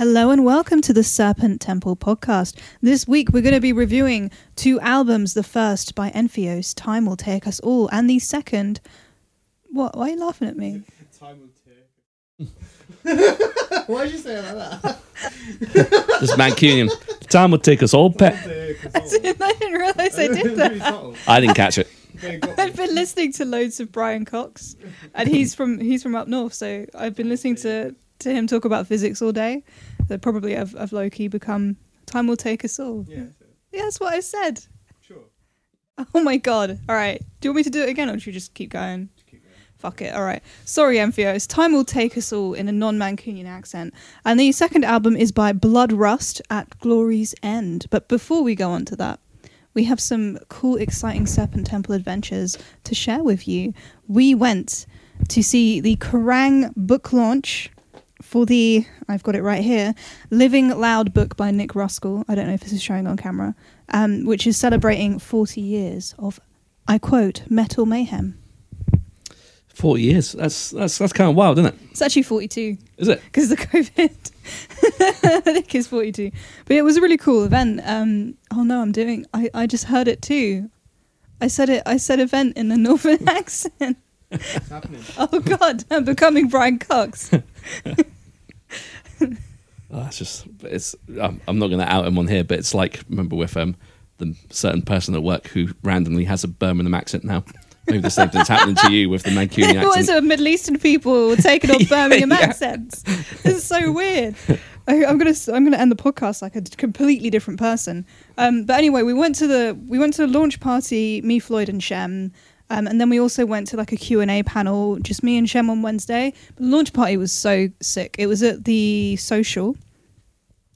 Hello and welcome to the Serpent Temple podcast. This week we're going to be reviewing two albums. The first by Entheos, Time Will Take Us All, and the second. What? Why are you laughing at me? Time will take. Why did you say it like that? This Mancunian. Time will take us all pet. I didn't, I didn't realize I did that. I didn't catch it. I've been listening to loads of Brian Cox, and he's from he's from up north. So I've been listening to to him talk about physics all day. So probably I've, I've low key become. Time will take us all. Yeah, Yeah, that's what I said. sure. Oh my god. All right. Do you want me to do it again or should we just keep going? Fuck it. All right. Sorry, Entheos. Time will take us all in a non Mancunian accent. And the second album is by Bloodrust at Glory's End. But before we go on to that, we have some cool, exciting Serpent Temple adventures to share with you. We went to see the Kerrang book launch for the, I've got it right here, Living Loud book by Nick Ruskell. I don't know if this is showing on camera, um, which is celebrating 40 years of, I quote, metal mayhem. Forty years. That's that's that's kind of wild, isn't it? It's actually 42 Is it? because of the COVID. I think it's 42. But it was a really cool event. Um, oh no, I'm doing, I, I just heard it too. I said it, I said event in the northern accent. Happening. Oh god, I'm becoming Brian Cox. Oh, it's just it's. I'm, I'm not going to out him on here, but it's like remember with um the certain person at work who randomly has a Birmingham accent now. Maybe the same thing's happening to you with the Mancunian it was accent. a Middle Eastern people taking on Birmingham Yeah. accents. This is so weird. I, I'm gonna I'm gonna end the podcast like a completely different person. Um, but anyway, we went to the we went to the launch party. Me, Floyd, and Shem. Um, and then we also went to like a Q&A panel, just me and Shem on Wednesday. The launch party was so sick. It was at the Social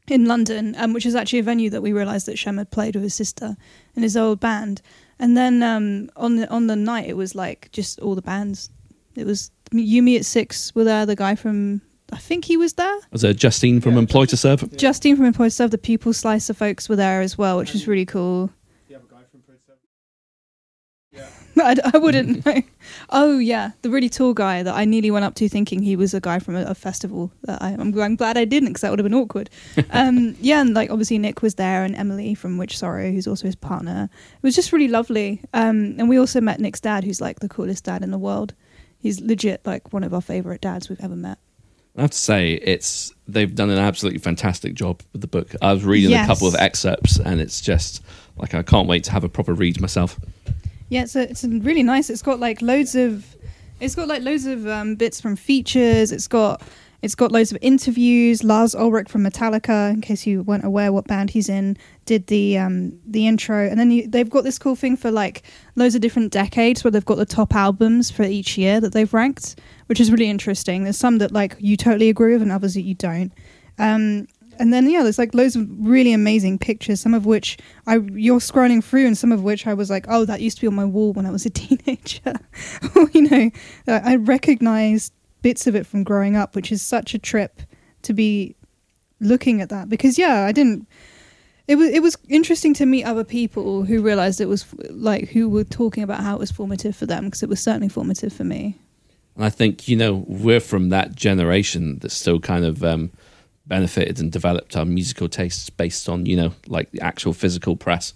in London, um, which is actually a venue that we realised that Shem had played with his sister and his old band. And then um, on the on the night, it was like just all the bands. It was You Me at Six were there. The guy from I think he was there. Was it Justine from Yeah, Employed to Serve? Justine from Employed to Serve, the Pupil Slicer folks were there as well, which was really cool. You have a guy from Pro 7. Yeah. I, I wouldn't know. Oh yeah, the really tall guy that I nearly went up to thinking he was a guy from a, a festival. That I, I'm, I'm glad I didn't because that would have been awkward. um, yeah, and like obviously Nick was there and Emily from Witchsorrow, who's also his partner. It was just really lovely. Um, and we also met Nick's dad, who's like the coolest dad in the world. He's legit like one of our favorite dads we've ever met. I have to say, it's they've done an absolutely fantastic job with the book. I was reading Yes. a couple of excerpts, and it's just like I can't wait to have a proper read myself. Yeah, it's it's really nice. It's got like loads of, it's got like loads of um, bits from features. It's got it's got loads of interviews. Lars Ulrich from Metallica, in case you weren't aware what band he's in, did the um, the intro, and then you, they've got this cool thing for like loads of different decades where they've got the top albums for each year that they've ranked, which is really interesting. There's some that like you totally agree with, and others that you don't. Um, and then yeah, there's like loads of really amazing pictures. Some of which I you're scrolling through, and some of which I was like, oh, that used to be on my wall when I was a teenager. you know, I recognized bits of it from growing up, which is such a trip to be looking at that because yeah, I didn't. It was it was interesting to meet other people who realized it was like who were talking about how it was formative for them because it was certainly formative for me. And I think you know we're from that generation that's still kind of um, benefited and developed our musical tastes based on you know like the actual physical press.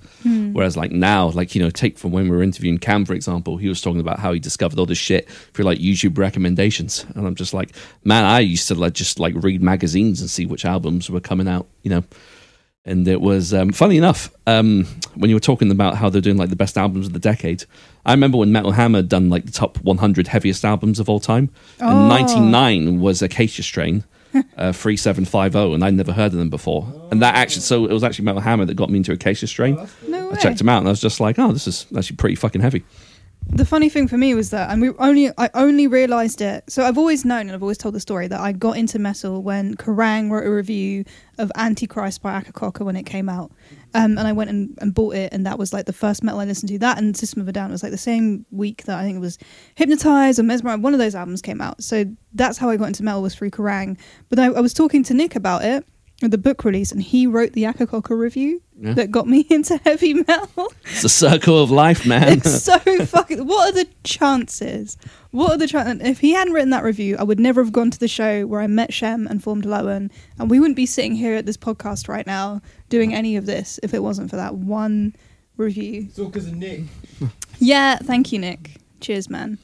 Whereas like now, like you know, take from when we were interviewing Cam for example, he was talking about how he discovered all this shit through like YouTube recommendations, and I'm just like, man, I used to like just like read magazines and see which albums were coming out, you know. And it was um, funny enough um, when you were talking about how they're doing like the best albums of the decade. I remember when Metal Hammer done like the top 100 heaviest albums of all time. Oh. And 99 was Acacia Strain, uh, 3750, and I'd never heard of them before. And that actually, so it was actually Metal Hammer that got me into Acacia Strain. No I way. checked them out and I was just like, oh, this is actually pretty fucking heavy. The funny thing for me was that and we only I only realized it so I've always known and I've always told the story that I got into metal when Kerrang wrote a review of Antichrist by Akercocke when it came out. Um, and I went and, and bought it and that was like the first metal I listened to. That and System of a Down was like the same week that I think it was Hypnotized or Mesmerized one of those albums came out. So that's how I got into metal was through Kerrang. But I, I was talking to Nick about it the book release, and he wrote the Akercocke review Yeah. that got me into heavy metal. It's a circle of life, man. it's so fucking. What are the chances? What are the chances? If he hadn't written that review, I would never have gone to the show where I met Shem and formed Lowen, and we wouldn't be sitting here at this podcast right now doing any of this if it wasn't for that one review. It's all because of Nick. Yeah, thank you, Nick. Cheers, man.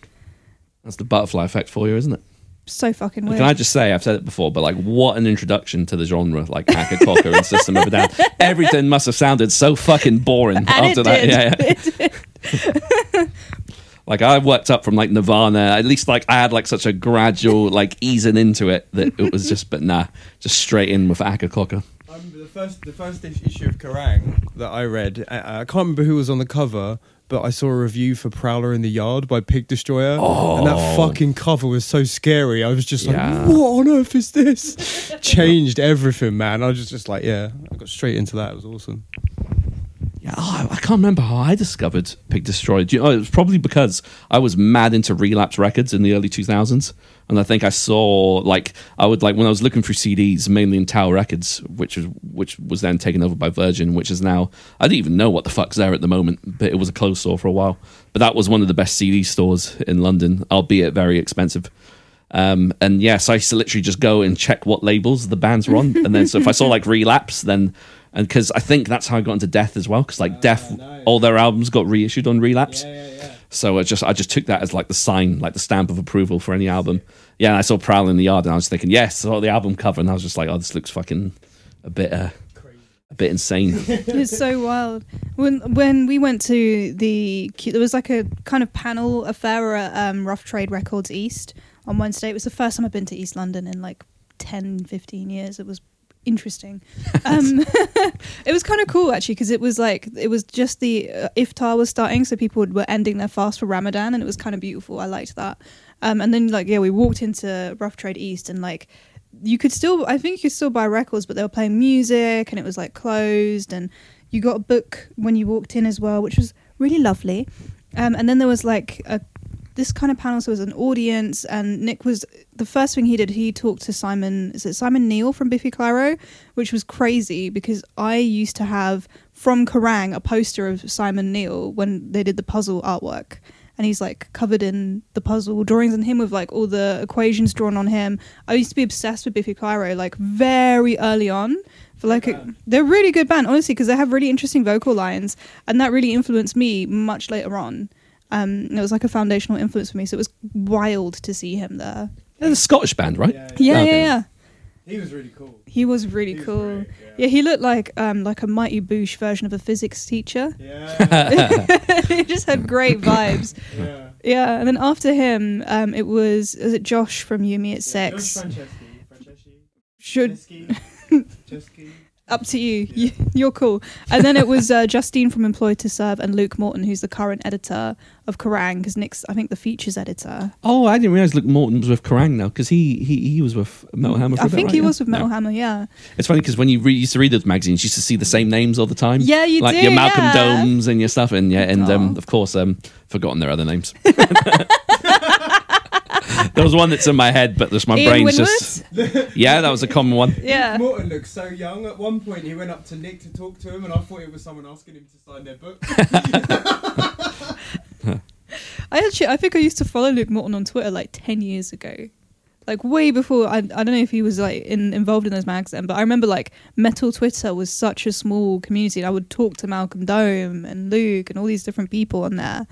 That's the butterfly effect for you, isn't it? So fucking weird. Can I just say, I've said it before, but like, what an introduction to the genre, like Akercocke and System of a Down. Everything must have sounded so fucking boring and after it that. Yeah, yeah. It did. Like I worked up from like Nirvana. At least like I had like such a gradual like easing into it that it was just, but nah, just straight in with Akercocke. I remember the first the first issue of Kerrang that I read. I, I can't remember who was on the cover, but I saw a review for Prowler in the Yard by Pig Destroyer, and that Oh. fucking cover was so scary. I was just Yeah. like, "What on earth is this?" Changed everything, man. I was just, just like, yeah, I got straight into that. It was awesome. Yeah, oh, I can't remember how I discovered Pig Destroyer. You know, it was probably because I was mad into Relapse Records in the early 2000s. And I think I saw, like, I would, like, when I was looking through CDs, mainly in Tower Records, which was, which was then taken over by Virgin, which is now, I don't even know what the fuck's there at the moment, but it was a closed store for a while. But that was one of the best CD stores in London, albeit very expensive. Um, and yes, I used to literally just go and check what labels the bands were on, and then so if I saw like Relapse, then and because I think that's how I got into Death as well, because like Death, nice. all their albums got reissued on Relapse. yeah, yeah. So I just I just took that as like the sign, like the stamp of approval for any album. Yeah, and I saw Prowl in the Yard, and I was thinking, yes, I saw the album cover, and I was just like, oh, this looks fucking a bit uh, a bit insane. it's so wild. When when we went to the there was like a kind of panel affair at um, Rough Trade Records East on Wednesday. It was the first time I've been to East London in like 10, 15 years. It was interesting. Um, it was kind of cool actually because it was like it was just the uh, iftar was starting, so people were ending their fast for Ramadan, and it was kind of beautiful. I liked that. Um, and then like yeah, we walked into Rough Trade East and like you could still I think you could still buy records, but they were playing music and it was like closed and you got a book when you walked in as well, which was really lovely. Um, and then there was like a this kind of panel, so was an audience, and Nick was the first thing he did. He talked to Simon. Is it Simon Neil from Biffy Clyro, which was crazy because I used to have from Kerrang a poster of Simon Neil when they did the puzzle artwork, and he's like covered in the puzzle drawings and him with like all the equations drawn on him. I used to be obsessed with Biffy Clyro like very early on. For like a, they're a really good band, honestly, because they have really interesting vocal lines, and that really influenced me much later on. Um, it was like a foundational influence for me, so it was wild to see him there. They're a Scottish band, right? Yeah, Yeah, Okay. yeah, yeah. He was really cool. He was really He was cool. great, yeah. he looked like um like a Mighty Boosh version of a physics teacher. Yeah, he just had great vibes. yeah. Yeah, and then after him, um, it was is it Josh from You Me at Six? Franceschi. Franceschi. Should Franceschi. Up to you. you. You're cool. And then it was uh, Justine from Employed to Serve and Luke Morton, who's the current editor of Kerrang, because Nick's I think the features editor. Oh, I didn't realize Luke Morton was with Kerrang now because he, he he was with Metal Hammer. For I think right? he Yeah. was with Metal Yeah. Hammer. Yeah. It's funny because when you re- used to read those magazines, you used to see the same names all the time. Yeah, you like do, your Malcolm yeah. Domes and your stuff, and yeah, and um, of course, um, forgotten their other names. there was one that's in my head, but this my Ian brain's Winwood? just yeah, that was a common one. Yeah. Luke Morton looks so young. At one point, he went up to Nick to talk to him, and I thought it was someone asking him to sign their book. I actually, I think I used to follow Luke Morton on Twitter like ten years ago, like way before. I, I don't know if he was like in, involved in those mags then, but I remember like Metal Twitter was such a small community. And I would talk to Malcolm Dome and Luke and all these different people on there.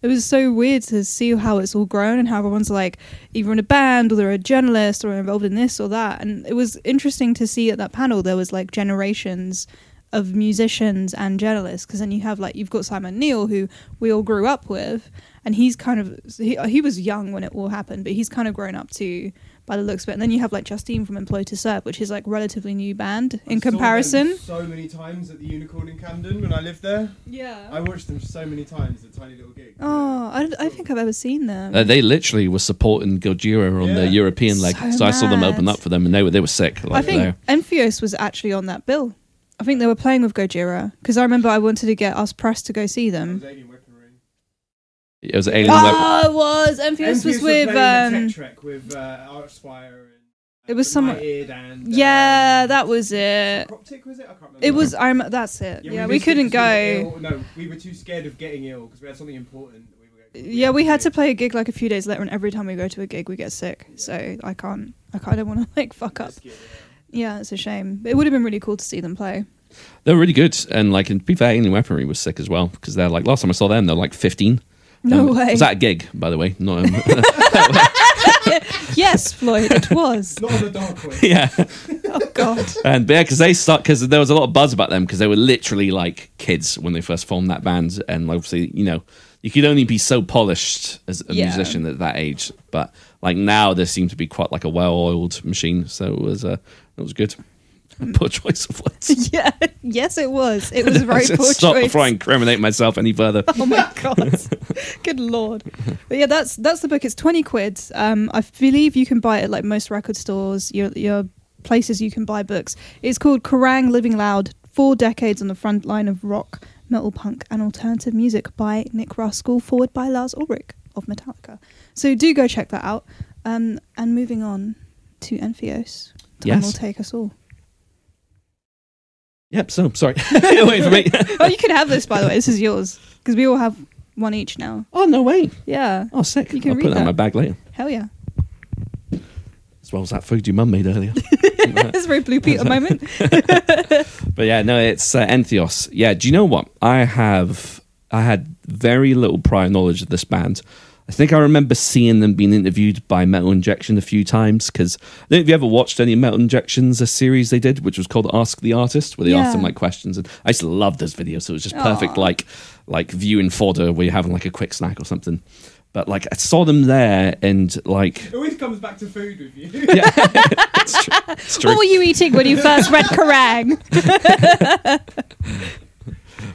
It was so weird to see how it's all grown and how everyone's like either in a band or they're a journalist or involved in this or that. And it was interesting to see at that panel there was like generations of musicians and journalists because then you have like you've got Simon Neil who we all grew up with and he's kind of he, he was young when it all happened but he's kind of grown up too by the looks of it and then you have like Justine from Employed to Serve which is like relatively new band in I saw them comparison so many times at the Unicorn in Camden when I lived there. yeah I watched them so many times at tiny little gigs. oh I, don't- I think I've ever seen them Uh, they literally were supporting Gojira on Yeah. the European leg, So so I saw them open up for them, and they were they were sick. I think Entheos was actually on that bill I think they were playing with Gojira because I remember I wanted to get us pressed to go see That them was alien weaponry. It was alien. Web- oh it was Entheos was Entheos were with the um Tech Trek with uh, Archspire and It was some. United and Yeah, um, that was it. Croptic was it? I can't remember. It was. I'm. That's it. Yeah, we missed couldn't 'cause we go. were ill. No, we were too scared of getting ill because we had something important. that We were Yeah, we had to play a gig like a few days later, and every time we go to a gig, we get sick. So I can't. I kind of want to like fuck up. It, Yeah, it's a shame. But it would have been really cool to see them play. They were really good, and like, and to be fair, Alien Weaponry was sick as well because they're like last time I saw them, they're like fifteen. No Um, way. Was that a gig, by the way? Not. Um, yes, Floyd, it was. Not on the dark way. yeah. Oh God. And but yeah, because they start because there was a lot of buzz about them because they were literally like kids when they first formed that band, and obviously you know you could only be so polished as a Yeah. musician at that age. But like now, there seemed to be quite like a well-oiled machine, so it was uh, it was good. Poor choice of words. Yeah. Yes, it was. It was very poor Stop choice. before I incriminate myself any further. Oh my god! Good lord! But yeah, that's that's the book. It's twenty quid. Um, I believe you can buy it at like most record stores. Your your places you can buy books. It's called Kerrang! Living Loud: Four Decades on the Front Line of Rock, Metal Punk, and Alternative Music by Nick Ruskell, forward by Lars Ulrich of Metallica. So do go check that out. Um, and moving on to Entheos. Time Yes. will take us all. Yep. So sorry. Wait for me. Oh, you can have this by the way. This is yours because we all have one each now. oh no way. Yeah. Oh sick. You can I'll read put that in my bag later. Hell yeah. As well as that food your mum made earlier. It's a very blue Peter moment. But yeah, no, it's uh, Entheos. Yeah, do you know what? I have I had very little prior knowledge of this band. I think I remember seeing them being interviewed by Metal Injection a few times because I don't know if you ever watched any Metal Injections a series they did, which was called Ask the Artist, where they asked them like questions, and I just to love those videos. So it was just perfect, Aw. like like viewing fodder where you're having like a quick snack or something. But like I saw them there, and like It always comes back to food with you. yeah, it's true. It's true. What were you eating when you first read Kerrang?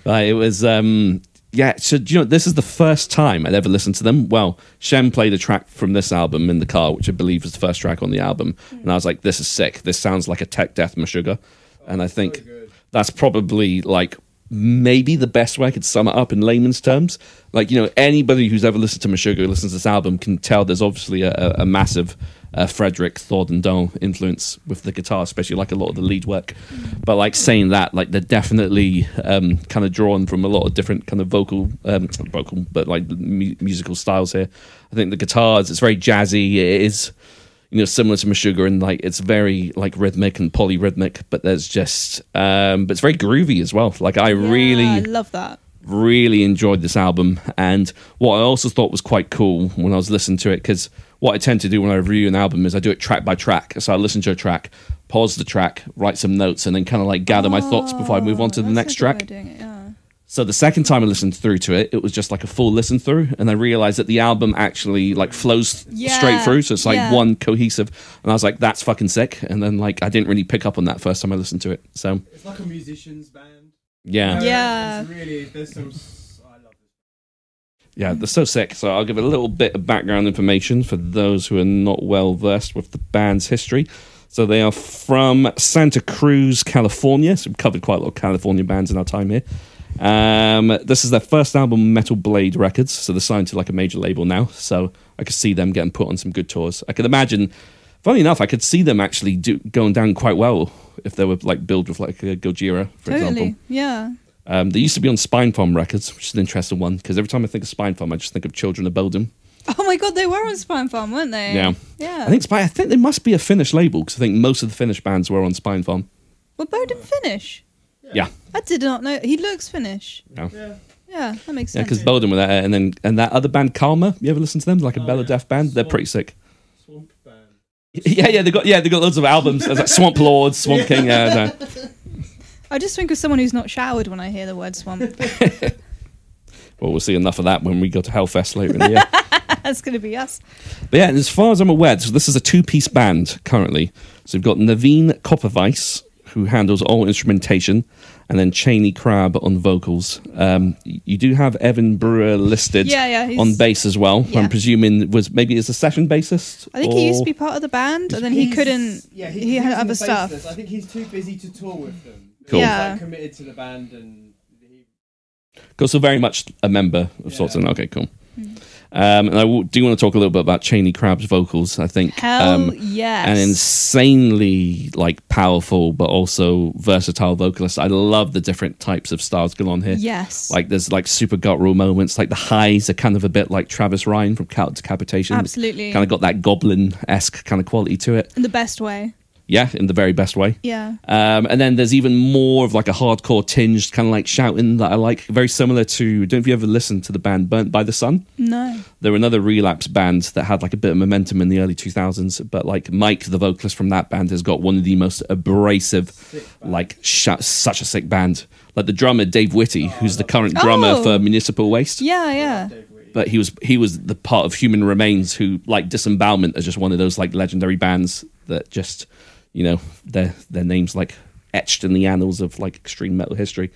Right, it was um yeah, so do you know this is the first time I'd ever listened to them. Well, Shem played a track from this album in the car, which I believe was the first track on the album, and I was like, "This is sick. This sounds like a Tech Death Meshuggah," and I think good. that's probably like maybe the best way I could sum it up in layman's terms. Like you know, anybody who's ever listened to Meshuggah, listens to this album, can tell there's obviously a, a massive uh, Fredrik Thordendal influence with the guitar, especially like a lot of the lead work. But like saying that, like they're definitely um, kind of drawn from a lot of different kind of vocal, um, vocal, but like mu- musical styles here. I think the guitars, it's very jazzy. It is you know, similar to Meshuggah, and like it's very like rhythmic and polyrhythmic, but there's just, um, but it's very groovy as well. Like I I really, love that. really enjoyed this album, and what I also thought was quite cool when I was listening to it, because what I tend to do when I review an album is I do it track by track. So I listen to a track, pause the track, write some notes, and then kind of like gather my thoughts before I move on to the Oh, next a good way track. of doing it, yeah. So the second time I listened through to it, it was just like a full listen through, and I realized that the album actually like flows Yeah, straight through, so it's like yeah. one cohesive. And I was like, "That's fucking sick." And then like I didn't really pick up on that first time I listened to it. So It's like a musician's band. yeah, Uh, Yeah. It's really, there's some. s- I love this. Yeah, they're so sick. So I'll give a little bit of background information for those who are not well versed with the band's history. So they are from Santa Cruz, California. So we've covered quite a lot of California bands in our time here. Um, this is their first album, Metal Blade Records. So they're signed to like a major label now. So I could see them getting put on some good tours. I could imagine. Funny enough, I could see them actually do, going down quite well if they were like billed with like a Gojira, for Totally. example. Yeah. Um, they used to be on Spine Farm Records, which is an interesting one because every time I think of Spine Farm, I just think of Children of Bodom. Oh my god, they were on Spine Farm, weren't they? Yeah. Yeah. I think Spine. I think they must be a Finnish label because I think most of the Finnish bands were on Spine Farm. Were Bodom Finnish? Yeah, I did not know. He looks Finnish. yeah, Yeah. Yeah, that makes sense. yeah. Because Bodom were there, and then and that other band Kalmah. You ever listen to them? Like a Oh, Bella yeah. Death band. They're pretty sick. Swamp band. Yeah, yeah. They got yeah. They got loads of albums. There's like Swamp Lords, Swamp King. Yeah, no. I just think of someone who's not showered when I hear the word swamp. Well, we'll see enough of that when we go to Hellfest later in the year. That's going to be us. But yeah, and as far as I'm aware, so this is a two-piece band currently. So we've got Navene Koperweis, who handles all instrumentation, and then Chaney Crabb on vocals. Um, you do have Evan Brewer listed Yeah, yeah. On bass as well. Yeah. I'm presuming was maybe as a session bassist. I think he used to be part of the band, and then he couldn't. Yeah, he had other stuff. I think he's too busy to tour with them. Cool. Yeah. like committed to the band and. He, Cool, so very much a member of Yeah. sorts. And okay, cool. Hmm. Um, and I w- do want to talk a little bit about Chaney Crabb's vocals. I think Hell um, yes. an insanely like powerful but also versatile vocalist. I love the different types of styles going on here. Yes. Like there's like super guttural moments. Like the highs are kind of a bit like Travis Ryan from Cattle Decapitation. Absolutely. Kind of got that goblin esque kind of quality to it. in the best way. Yeah, in the very best way. Yeah. Um, and then there's even more of like a hardcore tinged kind of like shouting that I like. Very similar to. Don't know if you ever listened to the band Burnt by the Sun? No. They were another relapse band that had like a bit of momentum in the early 2000s. But like Mike, the vocalist from that band, has got one of the most abrasive, like shout, such a sick band. Like the drummer Dave Witte, who's the current drummer Oh. for Municipal Waste. Yeah, yeah. But he was he was the part of Human Remains who like Disembowelment is just one of those like legendary bands that just you know their their names like etched in the annals of like extreme metal history.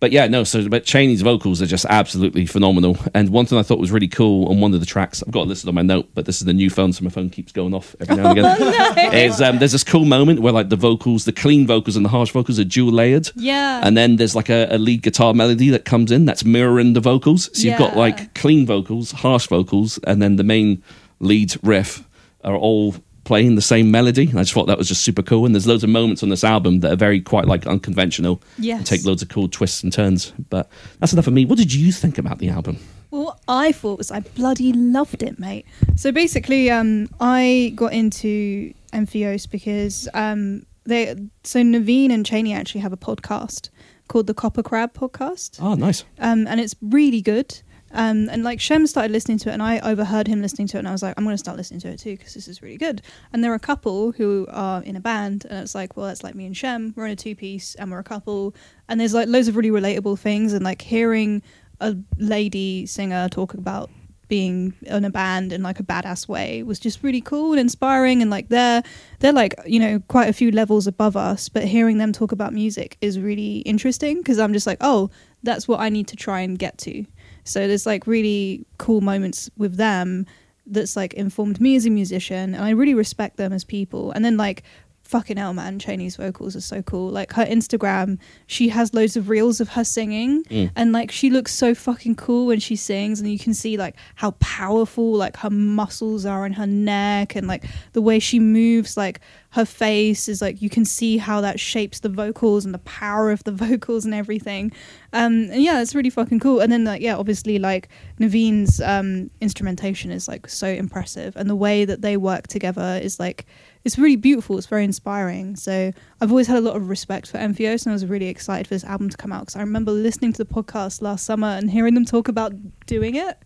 But yeah, no. So, but Chaney's vocals are just absolutely phenomenal. And one thing I thought was really cool on one of the tracks, I've got it listed on my note, but this is the new phone, so my phone keeps going off every now and again. Is um, there's this cool moment where like the vocals, the clean vocals and the harsh vocals are dual layered. Yeah. And then there's like a, a lead guitar melody that comes in that's mirroring the vocals. So you've got like clean vocals, harsh vocals, and then the main lead riff are all playing the same melody. And I just thought that was just super cool. And there's loads of moments on this album that are very quite like unconventional. Yes. Take loads of cool twists and turns. But that's enough of me. What did you think about the album? Well, I thought was I bloody loved it, mate. So basically, um, I got into Entheos because um, they so Navene and Chaney actually have a podcast called the Copper Crab Podcast, Oh, nice. um, and it's really good. Um, and like Shem started listening to it, and I overheard him listening to it, and I was like, I'm going to start listening to it too because this is really good. And there are a couple who are in a band, and it's like, well, that's like me and Shem. We're in a two piece, and we're a couple. And there's like loads of really relatable things, and like hearing a lady singer talk about being in a band in like a badass way was just really cool and inspiring and like they're they're like you know quite a few levels above us but hearing them talk about music is really interesting because i'm just like oh that's what i need to try and get to so there's like really cool moments with them that's like informed me as a musician and i really respect them as people. And then like fucking hell man chaney's vocals are so cool. Like her instagram she has loads of reels of her singing. Mm. and like she looks so fucking cool when she sings. And you can see like how powerful like her muscles are in her neck. And like the way she moves like her face is like you can see how that shapes the vocals and the power of the vocals and everything. Um and yeah it's really fucking cool. And then like yeah obviously like navene's um instrumentation is like so impressive. And the way that they work together is like it's really beautiful it's very inspiring. So i've always had a lot of respect for Entheos and i was really excited for this album to come out because i remember listening to the podcast last summer and hearing them talk about doing it.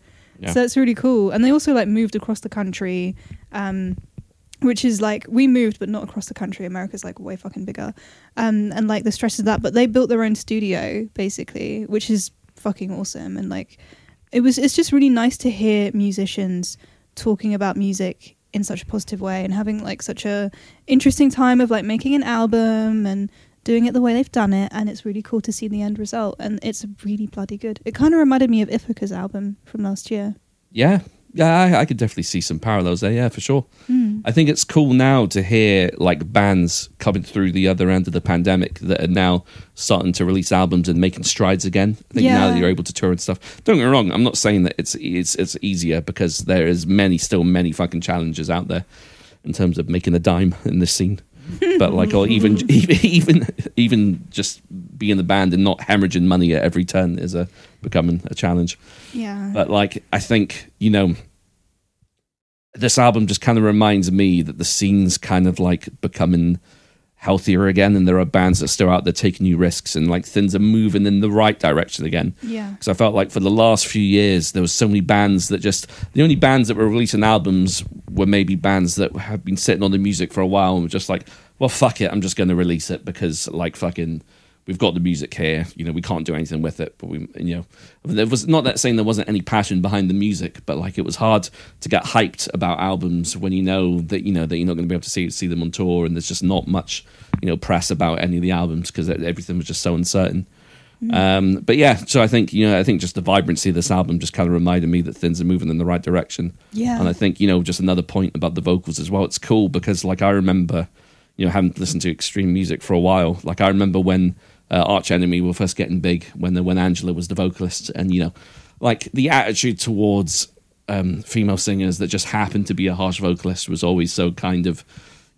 Yeah. so it's really cool. And they also like moved across the country um which is like we moved but not across the country. America's like way fucking bigger. Um and like the stress of that. But they built their own studio basically which is fucking awesome. And like it was it's just really nice to hear musicians talking about music in such a positive way and having like such a interesting time of like making an album and doing it the way they've done it and it's really cool to see the end result and it's really bloody good it kind of reminded me of ithaca's album from last year Yeah. Yeah, I, I could definitely see some parallels there. Yeah, for sure. Hmm. I think it's cool now to hear like bands coming through the other end of the pandemic that are now starting to release albums and making strides again. I think now that you're able to tour and stuff. Don't get me wrong. I'm not saying that it's it's it's easier because there is many still many fucking challenges out there in terms of making a dime in this scene. But like, or even even even just being the band and not hemorrhaging money at every turn is a becoming a challenge. yeah But like, I think you know, this album just kind of reminds me that the scene's kind of like becoming healthier again, and there are bands that are still out there taking new risks, and like things are moving in the right direction again. yeah Because I felt like for the last few years, there was so many bands that just the only bands that were releasing albums were maybe bands that have been sitting on the music for a while and were just like, well, fuck it, I'm just going to release it because like fucking. We've got the music here, you know. We can't do anything with it, but we, you know, there was not that saying there wasn't any passion behind the music, but like it was hard to get hyped about albums when you know that you know that you're not going to be able to see see them on tour, and there's just not much, you know, press about any of the albums because everything was just so uncertain. Um, but yeah, so I think you know, I think just the vibrancy of this album just kind of reminded me that things are moving in the right direction. Yeah. and I think you know, just another point about the vocals as well. It's cool because like I remember, you know, having listened to extreme music for a while. Like I remember when uh, Arch Enemy were first getting big, when the, when Angela was the vocalist, and you know, like the attitude towards um, female singers that just happened to be a harsh vocalist was always so kind of,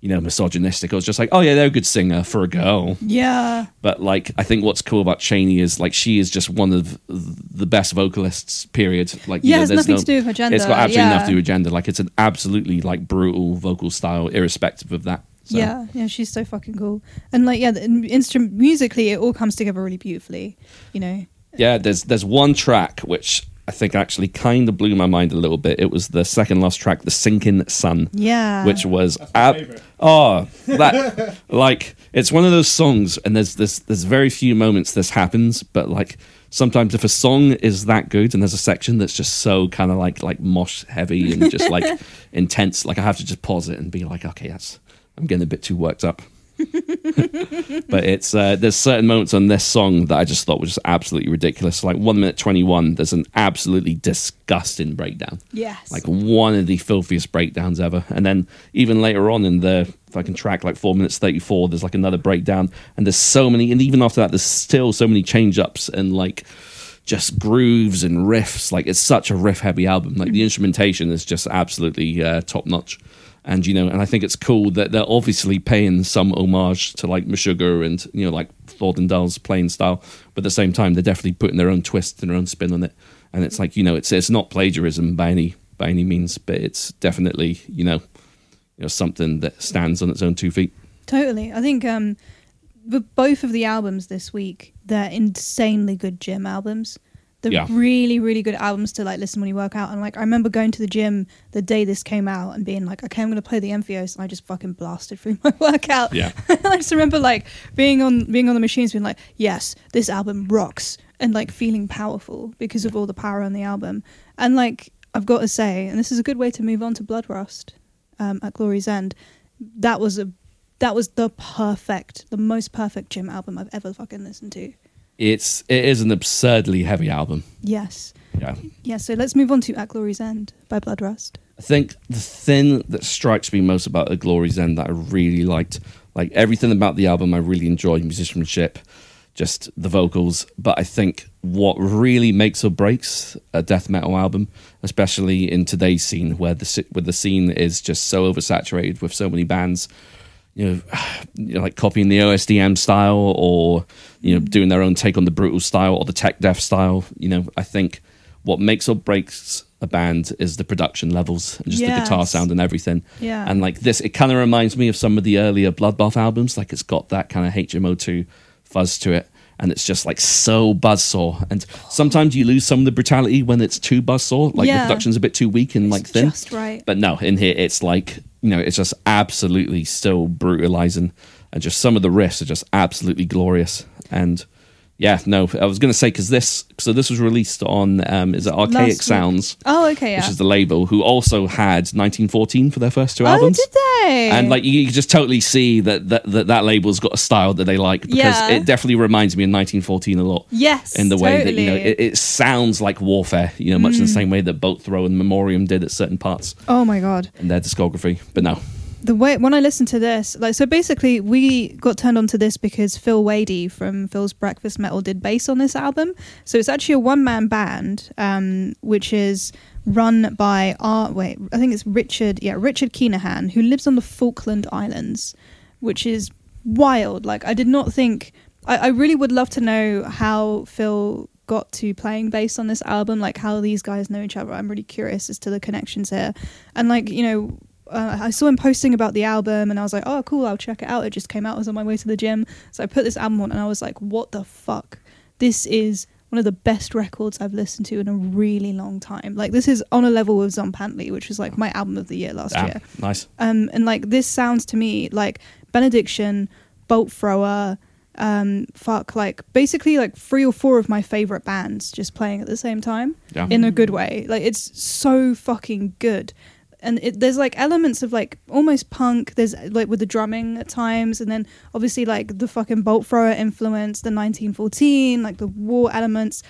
you know, misogynistic. I was just like, oh yeah, they're a good singer for a girl. Yeah. But like, I think what's cool about Chaney is like she is just one of the best vocalists. Period. Like, you Yeah, know, it has nothing no- to do with her gender. It's got absolutely yeah. nothing to do with gender. Like, it's an absolutely like brutal vocal style, irrespective of that. So, Yeah, yeah, she's so fucking cool. And like, yeah, the instrument musically, it all comes together really beautifully. You know. yeah. There's there's one track which I think actually kind of blew my mind a little bit. It was the second last track, "The Sinking Sun." Yeah. which was ab- oh that like it's one of those songs and there's there's there's very few moments this happens but like sometimes if a song is that good and there's a section that's just so kind of like like mosh heavy and just like intense like i have to just pause it and be like okay that's i'm getting a bit too worked up but it's uh, there's certain moments on this song that I just thought were just absolutely ridiculous. Like one minute twenty one, there's an absolutely disgusting breakdown yes. like one of the filthiest breakdowns ever. And then even later on in the fucking track, like four minutes thirty four, there's like another breakdown, and there's so many. And even after that, there's still so many change ups and like just grooves and riffs. Like it's such a riff heavy album. Like the instrumentation is just absolutely uh, top notch. And you know, and I think it's cool that they're obviously paying some homage to like Meshuggah and you know like Thordendal playing style, but at the same time they're definitely putting their own twist and their own spin on it. And it's like you know, it's it's not plagiarism by any by any means, but it's definitely you know, you know something that stands on its own two feet. Totally. I think um, both of the albums this week, they're insanely good gym albums. They're Yeah. really, really good albums to like listen when you work out. And like, I remember going to the gym the day this came out and being like, okay, I'm going to play the Entheos, and I just fucking blasted through my workout. Yeah. I just remember like being on being on the machines, being like, yes, this album rocks, and like feeling powerful because of all the power on the album. And like, I've got to say, and this is a good way to move on to Bloodrust um, at Glory's End. That was a that was the perfect, the most perfect gym album I've ever fucking listened to. It's it is an absurdly heavy album. Yes, Yeah. yeah. So let's move on to At Glory's End by Bloodrust. I think the thing that strikes me most about At Glory's End that I really liked, like everything about the album, I really enjoyed musicianship, just the vocals. But I think what really makes or breaks a death metal album, especially in today's scene, where the where the scene is just so oversaturated with so many bands, you know, you know, like copying the OSDM style or you know doing their own take on the brutal style or the tech death style. You know, I think what makes or breaks a band is the production levels and just the guitar sound and everything. Yeah. And like this, it kind of reminds me of some of the earlier Bloodbath albums. Like it's got that kind of HMO2 fuzz to it. And it's just like so buzzsaw. And sometimes you lose some of the brutality when it's too buzzsaw. Like Yeah. the production's a bit too weak and like thin. just right. But no, in here it's like you know, it's just absolutely still brutalizing, and just some of the riffs are just absolutely glorious. And yeah, no, I was going to say because this, so this was released on um, is it Archaic Last week. Sounds, Oh, okay, yeah. which is the label, who also had 1914 for their first two oh, albums. did they? And like you, you just totally see that that, that that label's got a style that they like because Yeah. it definitely reminds me of 1914 a lot yes, in the way that you know it, it sounds like warfare you know much in the Mm. same way that Bolt Thrower and memoriam did at certain parts oh my god. in their discography but no the way when I listened to this, like so basically we got turned on to this because Phil Wadey from Phil's Breakfast Metal did bass on this album. So it's actually a one man band, um, which is run by our wait, I think it's Richard, yeah, Richard Keenahan, who lives on the Falkland Islands, which is wild. Like I did not think I, I really would love to know how Phil got to playing bass on this album, like how these guys know each other. I'm really curious as to the connections here. And like, you know, uh, I saw him posting about the album and I was like, oh, cool, I'll check it out. It just came out. I was on my way to the gym. So I put this album on and I was like, what the fuck? This is one of the best records I've listened to in a really long time. Like, this is on a level with Zombantly, which was like my album of the year last Damn, year. nice Um, and like, this sounds to me like Benediction, Bolt Thrower, um, fuck, like basically like three or four of my favorite bands just playing at the same time yeah in a good way. Like it's so fucking good. And it, there's like elements of like almost punk. There's like with the drumming at times, and then obviously like the fucking bolt thrower influence, the 1914, like the war elements.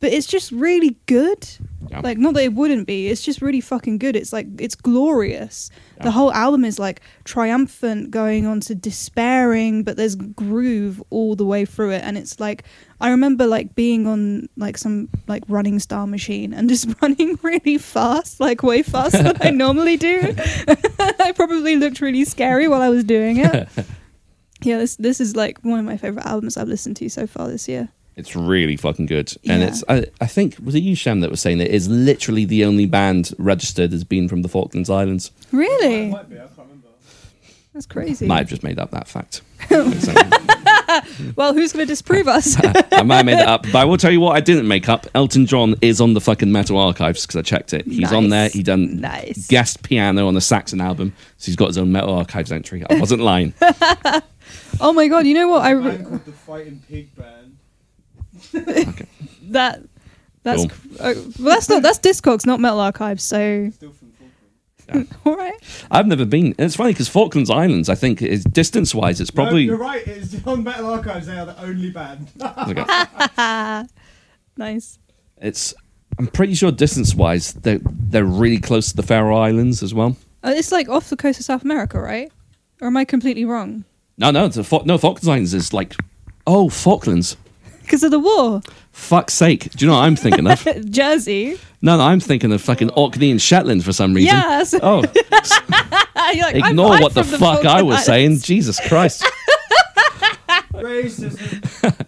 But it's just really good. Yeah. Like not that it wouldn't be, it's just really fucking good. It's like it's glorious. Yeah. The whole album is like triumphant going on to despairing, but there's groove all the way through it and it's like I remember like being on like some like running star machine and just running really fast, like way faster than I normally do. I probably looked really scary while I was doing it. Yeah, this this is like one of my favorite albums I've listened to so far this year. It's really fucking good, and it's. I, I think was it you, Sham, that was saying that it's literally the only band registered as being from the Falklands Islands. Really? Might be, I. That's crazy. Might have just made up that fact. Well, who's going to disprove us? I might have made it up, but I will tell you what I didn't make up. Elton John is on the fucking Metal Archives because I checked it. He's on there. He done Nice. guest piano on the Saxon album, so he's got his own Metal Archives entry. I wasn't lying. oh my god! You know what? I re- called the Fighting Pig Band. that that's Cool. uh, well, that's not that's Discogs, not Metal Archives. So Still from all right. I've never been. It's funny because Falklands Islands, I think, is distance wise, it's probably. No, you're right. It's on Metal Archives. They are the only band. Okay. Nice. It's. I'm pretty sure distance wise, they're they're really close to the Faroe Islands as well. Uh, it's like off the coast of South America, right? Or am I completely wrong? No, no, the Fal- no Falklands Islands is like, oh Falklands. Because of the war, Fuck's sake! Do you know what I'm thinking of? Jersey. No, no, I'm thinking of fucking Orkney and Shetland for some reason. Yes. Oh, You're like, ignore I'm what the from fuck I was saying. Jesus Christ. Racism.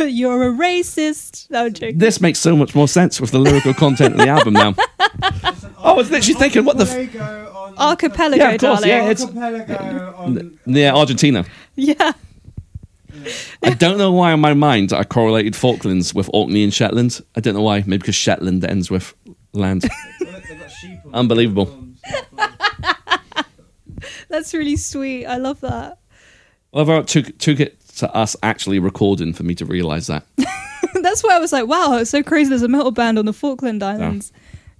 You're a racist. No I'm joking. this makes so much more sense with the lyrical content of the album now. I was literally thinking, what the f- Archipelago Archipelago, Yeah, of course, darling. yeah, it's- Archipelago on. Near Argentina. yeah. I don't know why in my mind I correlated Falklands with Orkney and Shetland. I don't know why. Maybe because Shetland ends with land. They've got sheep on- Unbelievable. That's really sweet. I love that. Although it took, took it to us actually recording for me to realise that. That's why I was like, wow, it's so crazy. There's a metal band on the Falkland Islands.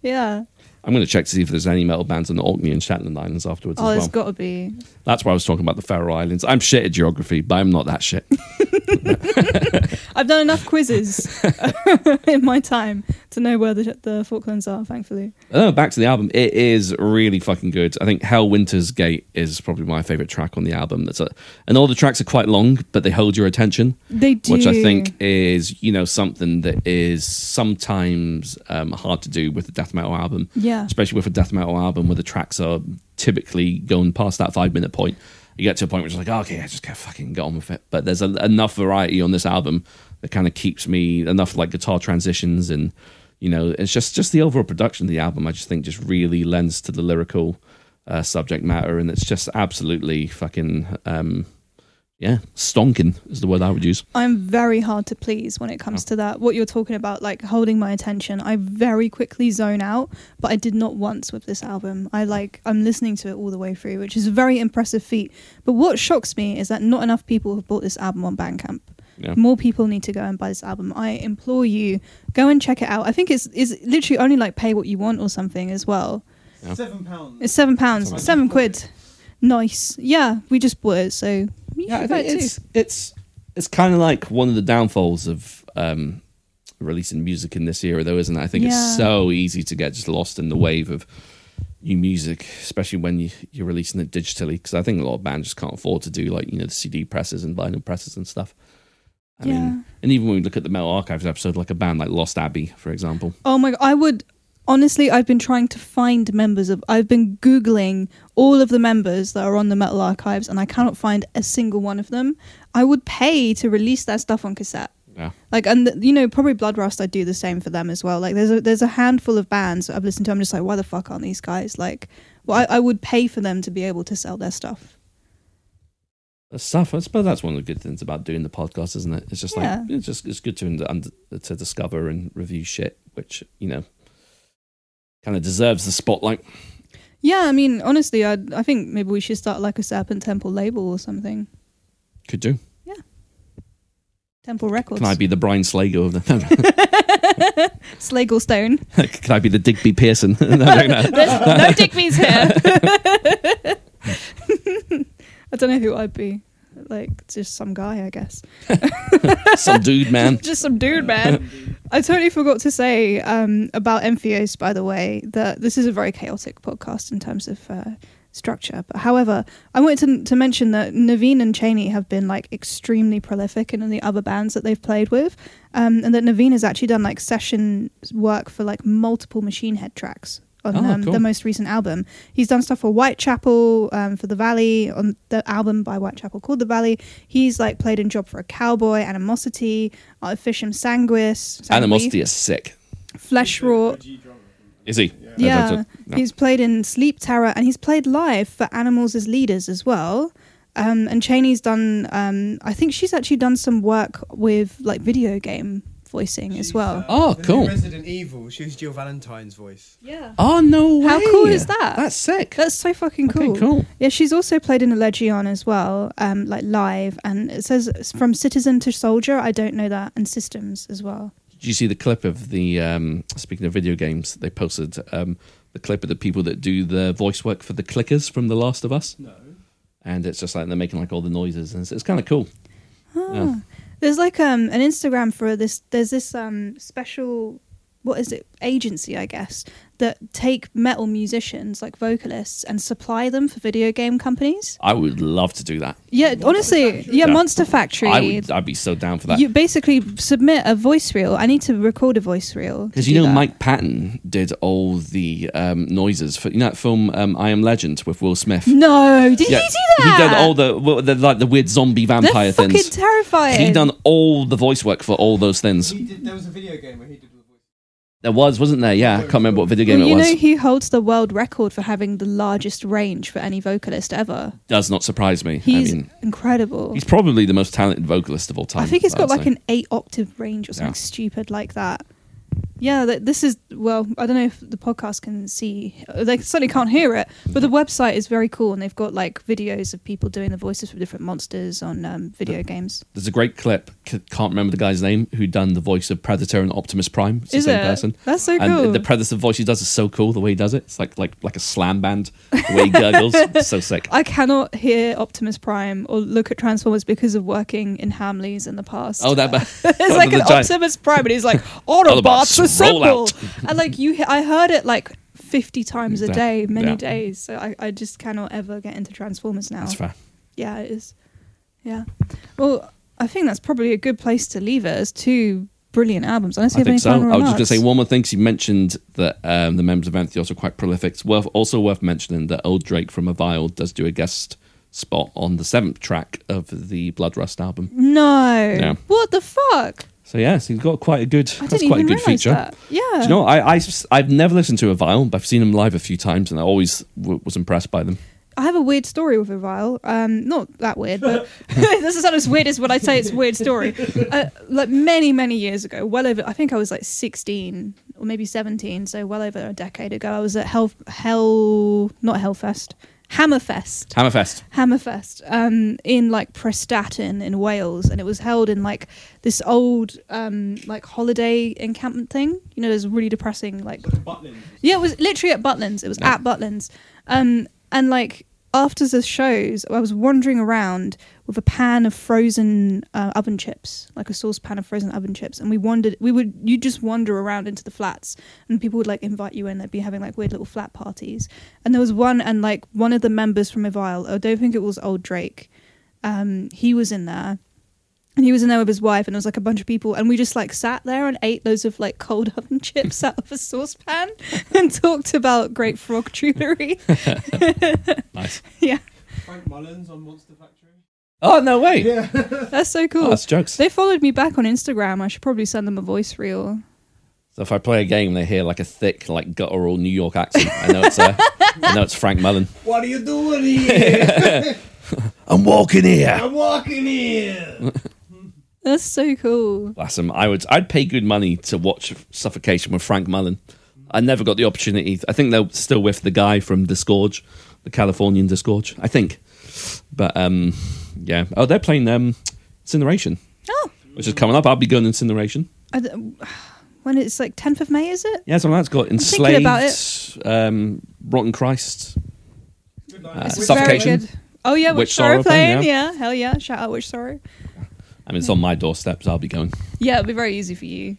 Yeah. I'm going to check to see if there's any metal bands on the Orkney and Shetland Islands afterwards Oh, as there's well. got to be. That's why I was talking about the Faroe Islands. I'm shit at geography, but I'm not that shit. I've done enough quizzes in my time to know where the, the Falklands are, thankfully. Oh, back to the album. It is really fucking good. I think Hell Winter's Gate is probably my favorite track on the album. That's a, and all the tracks are quite long, but they hold your attention, They do. which I think is you know something that is sometimes um, hard to do with a death metal album, Yeah. especially with a death metal album where the tracks are typically going past that five minute point. You get to a point where it's like, oh, okay, I just can't fucking get on with it. But there's a, enough variety on this album that kind of keeps me enough like guitar transitions and you know it's just just the overall production of the album. I just think just really lends to the lyrical uh, subject matter, and it's just absolutely fucking um, yeah, stonking is the word I would use. I'm very hard to please when it comes to that. What you're talking about, like holding my attention, I very quickly zone out, but I did not once with this album. I like, I'm listening to it all the way through, which is a very impressive feat. But what shocks me is that not enough people have bought this album on Bandcamp. Yeah. More people need to go and buy this album. I implore you, go and check it out. I think it's is literally only like pay what you want or something as well. Yeah. Seven pounds. It's seven pounds, Something seven quid. Nice. Yeah, we just bought it, so you yeah, I should think it it's it's it's kind of like one of the downfalls of um, releasing music in this era, though, isn't it? I think Yeah. it's so easy to get just lost in the wave of new music, especially when you, you're releasing it digitally. Because I think a lot of bands just can't afford to do like you know the CD presses and vinyl presses and stuff. I Yeah. mean, and even when we look at the Metal Archives episode, like a band like Lost Abbey, for example. Oh my god, I would honestly I've been trying to find members of I've been googling all of the members that are on the Metal Archives and I cannot find a single one of them. I would pay to release that stuff on cassette. Yeah. Like and you know probably Bloodrust I'd do the same for them as well. Like there's a there's a handful of bands that I've listened to I'm just like why the fuck aren't these guys like well I, I would pay for them to be able to sell their stuff. I suppose that's one of the good things about doing the podcast, isn't it? It's just like Yeah. it's just it's good to to discover and review shit, which you know kind of deserves the spotlight. Yeah, I mean honestly I I think maybe we should start like a Serpent Temple label or something. Could do. Yeah. Temple Records. Can I be the Brian Slagel of the? Slagle Stone. Can I be the Digby Pearson? no, no, no. No Digby's here. I don't know who I'd be. like just some guy, I guess. Some dude, man. just some dude, man. I totally forgot to say um, about Entheos, by the way, that this is a very chaotic podcast in terms of uh, structure. But however, I wanted to, to mention that Navene and Chaney have been like extremely prolific in the other bands that they've played with, um, and that Navene has actually done like session work for like multiple Machine Head tracks. On Oh, um, cool. the most recent album, he's done stuff for Whitechapel, um, for the Valley on the album by Whitechapel called the Valley. He's like played in Job for a Cowboy, Animosity, Artificium Sanguis, Sanguis, Animosity is sick. Fleshwrought. Is he? Yeah, No. he's played in Sleep Terror and he's played live for Animals as Leaders as well. Um, and Cheney's done. Um, I think she's actually done some work with like video game voicing as well. Oh, the cool. new Resident Evil. She was Jill Valentine's voice. yeah, Oh no way! How cool is that? That's sick. that's so fucking Okay, cool. cool. Yeah, she's also played in a Legion as well, um, like live, and it says from Citizen to Soldier. I don't know that, and Systems as well. Did you see the clip of the? Um, speaking of video games, they posted um, the clip of the people that do the voice work for the clickers from The Last of Us, No. and it's just like they're making like all the noises, and it's, it's kind of cool. Yeah. There's like um an Instagram for this. There's this um special, what is it? Agency, I guess, that take metal musicians like vocalists and supply them for video game companies. I would love to do that. Yeah, honestly, yeah, Yeah. Monster Factory. I would. I'd be so down for that. You basically submit a voice reel. I need to record a voice reel Because you know that. Mike Patton did all the um, noises for you know that film um, I Am Legend with Will Smith. No, did Yeah, he do that? He did all the, well, the like the weird zombie They're vampire fucking things. terrifying. He done all the voice work for all those things. He did, there was a video game where he did the voice. There was, wasn't there? Yeah, I can't remember what video game Well, it you was. You know, he holds the world record for having the largest range for any vocalist ever. Does not surprise me. He's I mean, incredible. he's probably the most talented vocalist of all time. I think he's got like an eight octave range or something Yeah. stupid like that. Yeah, this is well. I don't know if the podcast can see. They certainly can't hear it, but the website is very cool, and they've got like videos of people doing the voices for different monsters on um, video games. There's a great clip. c- Can't remember the guy's name who done the voice of Predator and Optimus Prime. It's Is the same it? person. That's so cool. and the Predator voice he does is so cool. The way he does it, it's like like like a slam band. The way he gurgles, it's so sick. I cannot hear Optimus Prime or look at Transformers because of working in Hamleys in the past. Oh, that. it's like an giant- Optimus Prime, and he's like Autobots, Roll assemble, out. and like you, I heard it like fifty times a day, many Yeah. days. So I, I just cannot ever get into Transformers now. That's fair. Yeah, it is. Yeah. Well, I think that's probably a good place to leave it as two brilliant albums. Unless you I have any think so. final I was just going to say one more thing. 'cause You mentioned that um, the members of Entheos are quite prolific. It's worth, also worth mentioning that Ol Drake from Evile does do a guest spot on the seventh track of the Bloodrust album. No. Yeah. What the fuck? So yes, he's got quite a good. I that's quite a good feature. that. Yeah. Do you know, I, I, I've never listened to Evile, but I've seen them live a few times, and I always w- was impressed by them. I have a weird story with Evile. Um, not that weird, but this is not as weird as when I say it's a weird story. Uh, like many, many years ago, well over, I think I was like 16 or maybe 17, so well over a decade ago, I was at Hell, Hell, not Hellfest, Hammerfest. Hammerfest. Hammerfest um, in like Prestatyn in Wales, and it was held in like this old um, like holiday encampment thing. You know, there's really depressing like yeah, it was literally at Butlins. It was Yeah. at Butlins, um, and like after the shows, I was wandering around with a pan of frozen uh, oven chips, like a saucepan of frozen oven chips, and we wandered. We would you just wander around into the flats, and people would like invite you in. They'd be having like weird little flat parties, and there was one, and like one of the members from Evile, I don't think it was Ol Drake, um, he was in there. And he was in there with his wife, and there was like a bunch of people, and we just like sat there and ate loads of like cold oven chips out of a saucepan and talked about great frog jewelry. Nice. yeah, Frank Mullen on Monster Factory. Oh no way! Yeah. that's so cool. Oh, that's jokes. They followed me back on Instagram. I should probably send them a voice reel. So if I play a game, they hear like a thick, like guttural New York accent. I know it's uh, I know it's Frank Mullen. What are you doing here? I'm walking here. I'm walking here. That's so cool. Bless him. I would. I'd pay good money to watch Suffocation with Frank Mullen. I never got the opportunity. I think they're still with the guy from Disgorge, the Californian Disgorge. I think, but um, yeah. Oh, they're playing um, Incineration, Oh, which is coming up. I'll be going to Incineration. I d- when it's like 10th of May, is it? Yeah, so that's got Enslaved, about um, Rotting Christ, Uh, It's Suffocation. good. Oh yeah, Witch Witch Sorrow Sorrow playing, playing. Yeah. hell yeah. Shout out Witchsorrow. I mean, it's on my doorstep, so I'll be going. Yeah, it'll be very easy for you.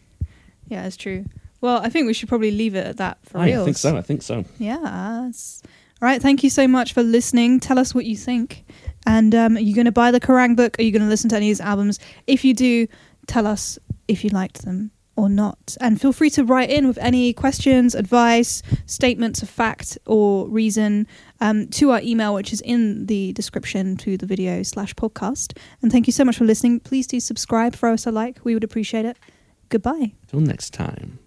Yeah, it's true. Well, I think we should probably leave it at that for real. I real. think so. I think so. Yes. All right. Thank you so much for listening. Tell us what you think. And um, are you going to buy the Kerrang book? Are you going to listen to any of his albums? If you do, tell us if you liked them or not. And feel free to write in with any questions, advice, statements of fact or reason um, to our email, which is in the description to the video slash podcast. And thank you so much for listening. Please do subscribe, throw us a like. We would appreciate it. Goodbye. Till next time.